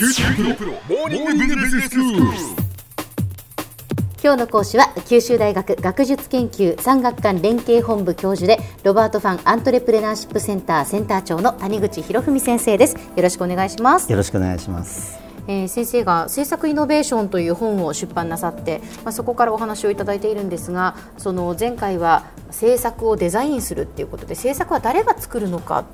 今日の講師は九州大学学術研究産学官連携本部教授でロバートファンアントレプレナーシップセンターセンター長の谷口博文先生です。よろしくお願いします。よろしくお願いします。えー先生が政策イノベーションという本を出版なさって、まあ、そこからお話をいただいているんですがその前回は政策をデザインするっていうことで政策は誰が作るのか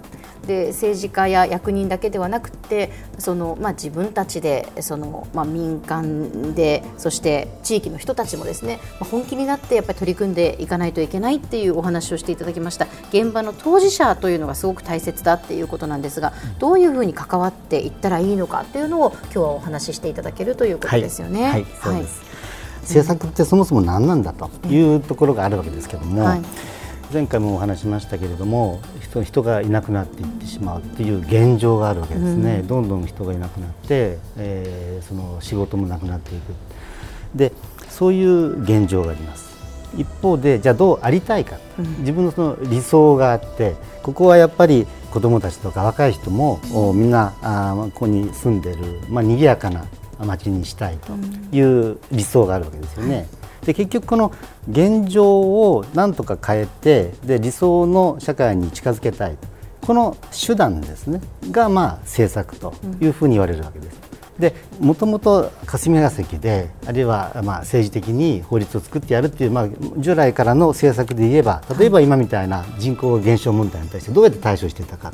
で政治家や役人だけではなくてその、まあ、自分たちでその、まあ、民間でそして地域の人たちもですね、まあ、本気になってやっぱり取り組んでいかないといけないっていうお話をしていただきました。現場の当事者というのがすごく大切だっていうことなんですがどういうふうに関わっていったらいいのかっていうのを今日はお話ししていただけるということですよね。はい、はい。そうです。政策ってそもそも何なんだというところがあるわけですけども、はい前回もお話ししましたけれども人人がいなくなっていってしまうっていう現状があるわけですね、どんどん人がいなくなって、えーその仕事もなくなっていく。でそういう現状があります。一方でじゃあどうありたいか、自分のその理想があってここはやっぱり子どもたちとか若い人も、おみんなあーここに住んでる、まあ賑やかな街にしたいという理想があるわけですよね。で結局この現状をなんとか変えてで理想の社会に近づけたいこの手段ですね。がまあ政策というふうに言われるわけです。でもともと霞が関であるいはまあ政治的に法律を作ってやるっていう、まあ、従来からの政策で言えば例えば今みたいな人口減少問題に対してどうやって対処していたか、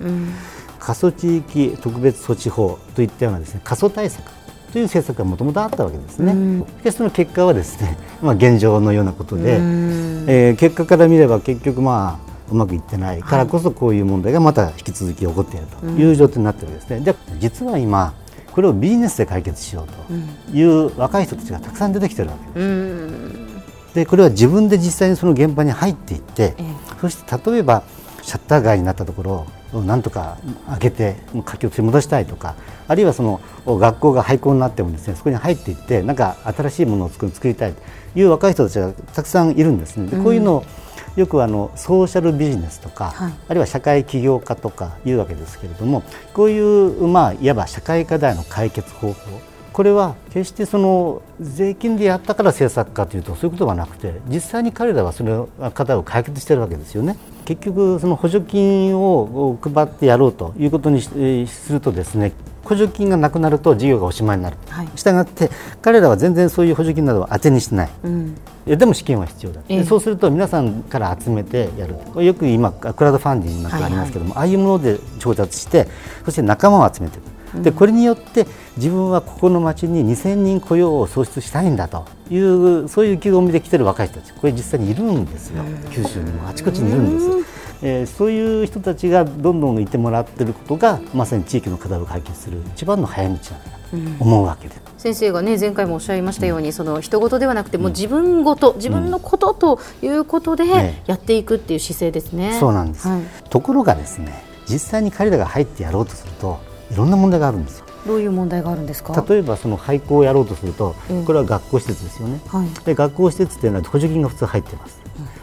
過疎地域特別措置法といったようなですね過疎対策という政策がもともとあったわけですね。でその結果はですね、まあ、現状のようなことで、えー結果から見れば結局まあうまくいってないからこそこういう問題がまた引き続き起こっているという状態になっているわけですね。で実は今これをビジネスで解決しようという若い人たちがたくさん出てきてるわけです。でこれは自分で実際にその現場に入っていって、そして例えばシャッター街になったところをなんとか開けて活気を取り戻したいとかあるいはその学校が廃校になってもですねそこに入っていってなんか新しいものを作りたいという若い人たちがたくさんいるんですね。でこういうのをよくあのソーシャルビジネスとか、はいあるいは社会起業家とかいうわけですけれどもこういう、まあ、いわば社会課題の解決方法これは決してその税金でやったから政策かというとそういうことはなくて実際に彼らはその課題を解決しているわけですよね。結局その補助金を配ってやろうということにするとですね補助金がなくなると事業がおしまいになる、はい。したがって彼らは全然そういう補助金などを当てにしない、うん。でも資金は必要だ、ええ。でそうすると皆さんから集めてやるよく今クラウドファンディングなんかありますけども、ああいうもので調達してそして仲間を集めていくでこれによって自分はここの町に2000人雇用を創出したいんだというそういう意気込みで来てる若い人たちこれ実際にいるんですよ、九州にもあちこちにいるんです。えーそういう人たちがどんどんいてもらっていることがまさに地域の課題を解決する一番の早道ないかと思うわけで。す。先生がね前回もおっしゃいましたように、その人事ではなくてもう自分ごと、自分のことということでね。やっていくっていう姿勢ですね。そうなんです、はい。ところがですね実際に彼らが入ってやろうとするといろんな問題があるんですよ。どういう問題があるんですか？例えばその廃校をやろうとするとうん。これは学校施設ですよね、はい。で学校施設っていうのは補助金が普通入ってます、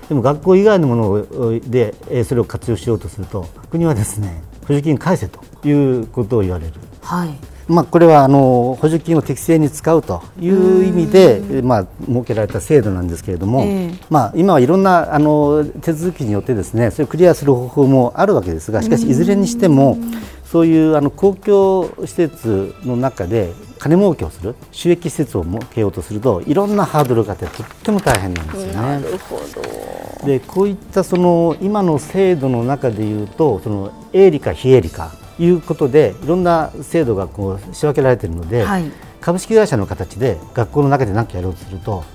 でも学校以外のものをでえーそれを活用しようとすると国はですね補助金返せということを言われる。はい。まあ、これはあの補助金を適正に使うという意味で、えまあ、設けられた制度なんですけれども、ええ。まあ、今はいろんなあの手続きによってですねそれをクリアする方法もあるわけですがしかしいずれにしてもそういうあの公共施設の中で金儲けをする収益施設を設けようとするといろんなハードルがあってとっても大変なんですよね。なるほど。でこういったその今の制度の中でいうとその営利か非営利かいうことでいろんな制度がこう仕分けられているので、はい株式会社の形で学校の中で何かやろうとすると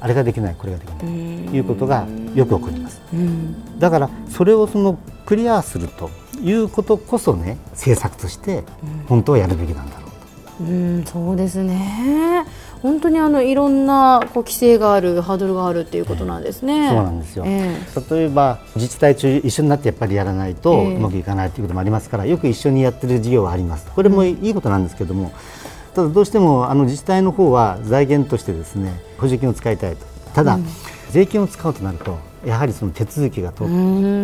あれができないこれができないということがよく起こりますうん。だからそれをそのクリアするということこそね政策として本当はやるべきなんだろうと。うん、そうですね。本当にあのいろんなこう規制がある、ハードルがあるっていうことなんですね。そうなんですよ、え例えば自治体中一緒になってやっぱりやらないとええ。うまくいかないということもありますから、よく一緒にやってる事業はありますこれもいいことなんですけども、ただどうしてもあの自治体の方は財源としてですね補助金を使いたいと。ただ、税金を使うとなるとやはりその手続きがとって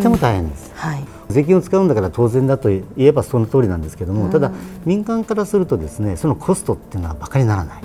も大変です。はい。税金を使うんだから当然だと言えばその通りなんですけども、ただ民間からするとですねそのコストっていうのはバカにならない、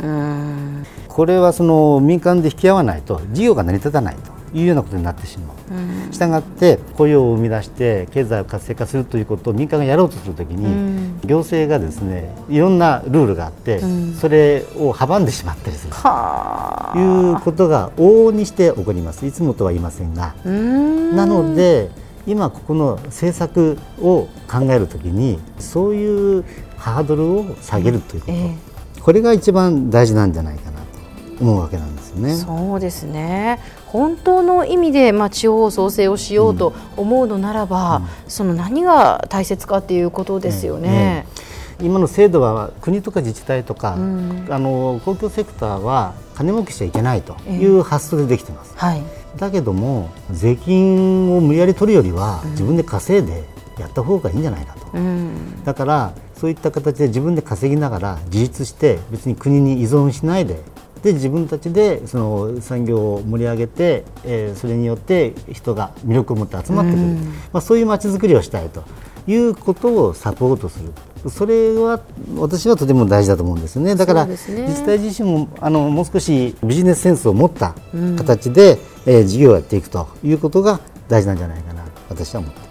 これはその民間で引き合わないと事業が成り立たないというようなことになってしまう、したがって雇用を生み出して経済を活性化するということを民間がやろうとするときに、行政がですねいろんなルールがあって、それを阻んでしまったりする。はということが往々にして起こります。いつもとは言いませんが。なので今ここの政策を考えるときにそういうハードルを下げるということ、え。これが一番大事なんじゃないかなと思うわけなんですよね。そうですね本当の意味で、まあ、地方創生をしようと思うのならば、その何が大切かっていうことですよね。今の制度は国とか自治体とか、あの公共セクターは金儲けしちゃいけないという発想でできてます。はい。だけども税金を無理やり取るよりは自分で稼いでやった方がいいんじゃないかと。うん。だからそういった形で自分で稼ぎながら自立して別に国に依存しないでで自分たちでその産業を盛り上げて、えーそれによって人が魅力を持って集まってくる、まあ、そういう街づくりをしたいと。いうことをサポートする。それは私はとても大事だと思うんですよね。だから自治体自身もあのもう少しビジネスセンスを持った形で、えー事業をやっていくということが大事なんじゃないかなと私は思って。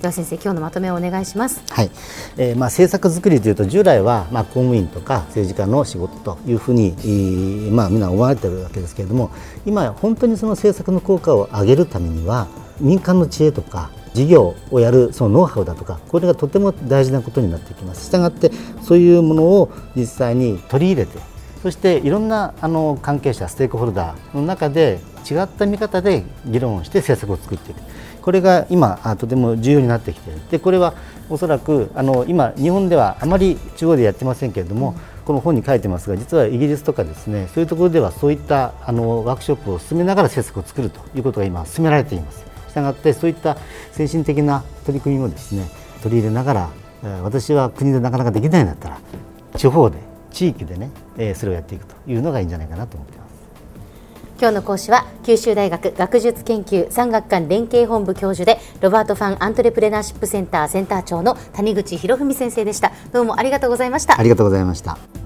では先生今日のまとめをお願いします。はいえーまあ、政策作りというと従来は、まあ、公務員とか政治家の仕事というふうに、まあ、みんな思われているわけですけれども今本当にその政策の効果を上げるためには民間の知恵とか事業をやるそのノウハウだとかこれがとても大事なことになってきます。したがってそういうものを実際に取り入れてそしていろんなあの関係者ステークホルダーの中で違った見方で議論をして政策を作っていくこれが今とても重要になってきているでこれはおそらくあの今日本ではあまり中央でやってませんけれども、この本に書いてますが実はイギリスとかですねそういうところではそういったあのワークショップを進めながら政策を作るということが今進められていますしたがってそういった先進的な取り組みもですね取り入れながら私は国でなかなかできないんだったら地方で地域でね、それをやっていくというのがいいんじゃないかなと思ってます。今日の講師は九州大学学術研究産学官連携本部教授でロバート・ファン・アントレプレナーシップセンターセンター長の谷口博文先生でしたどうもありがとうございましたありがとうございました。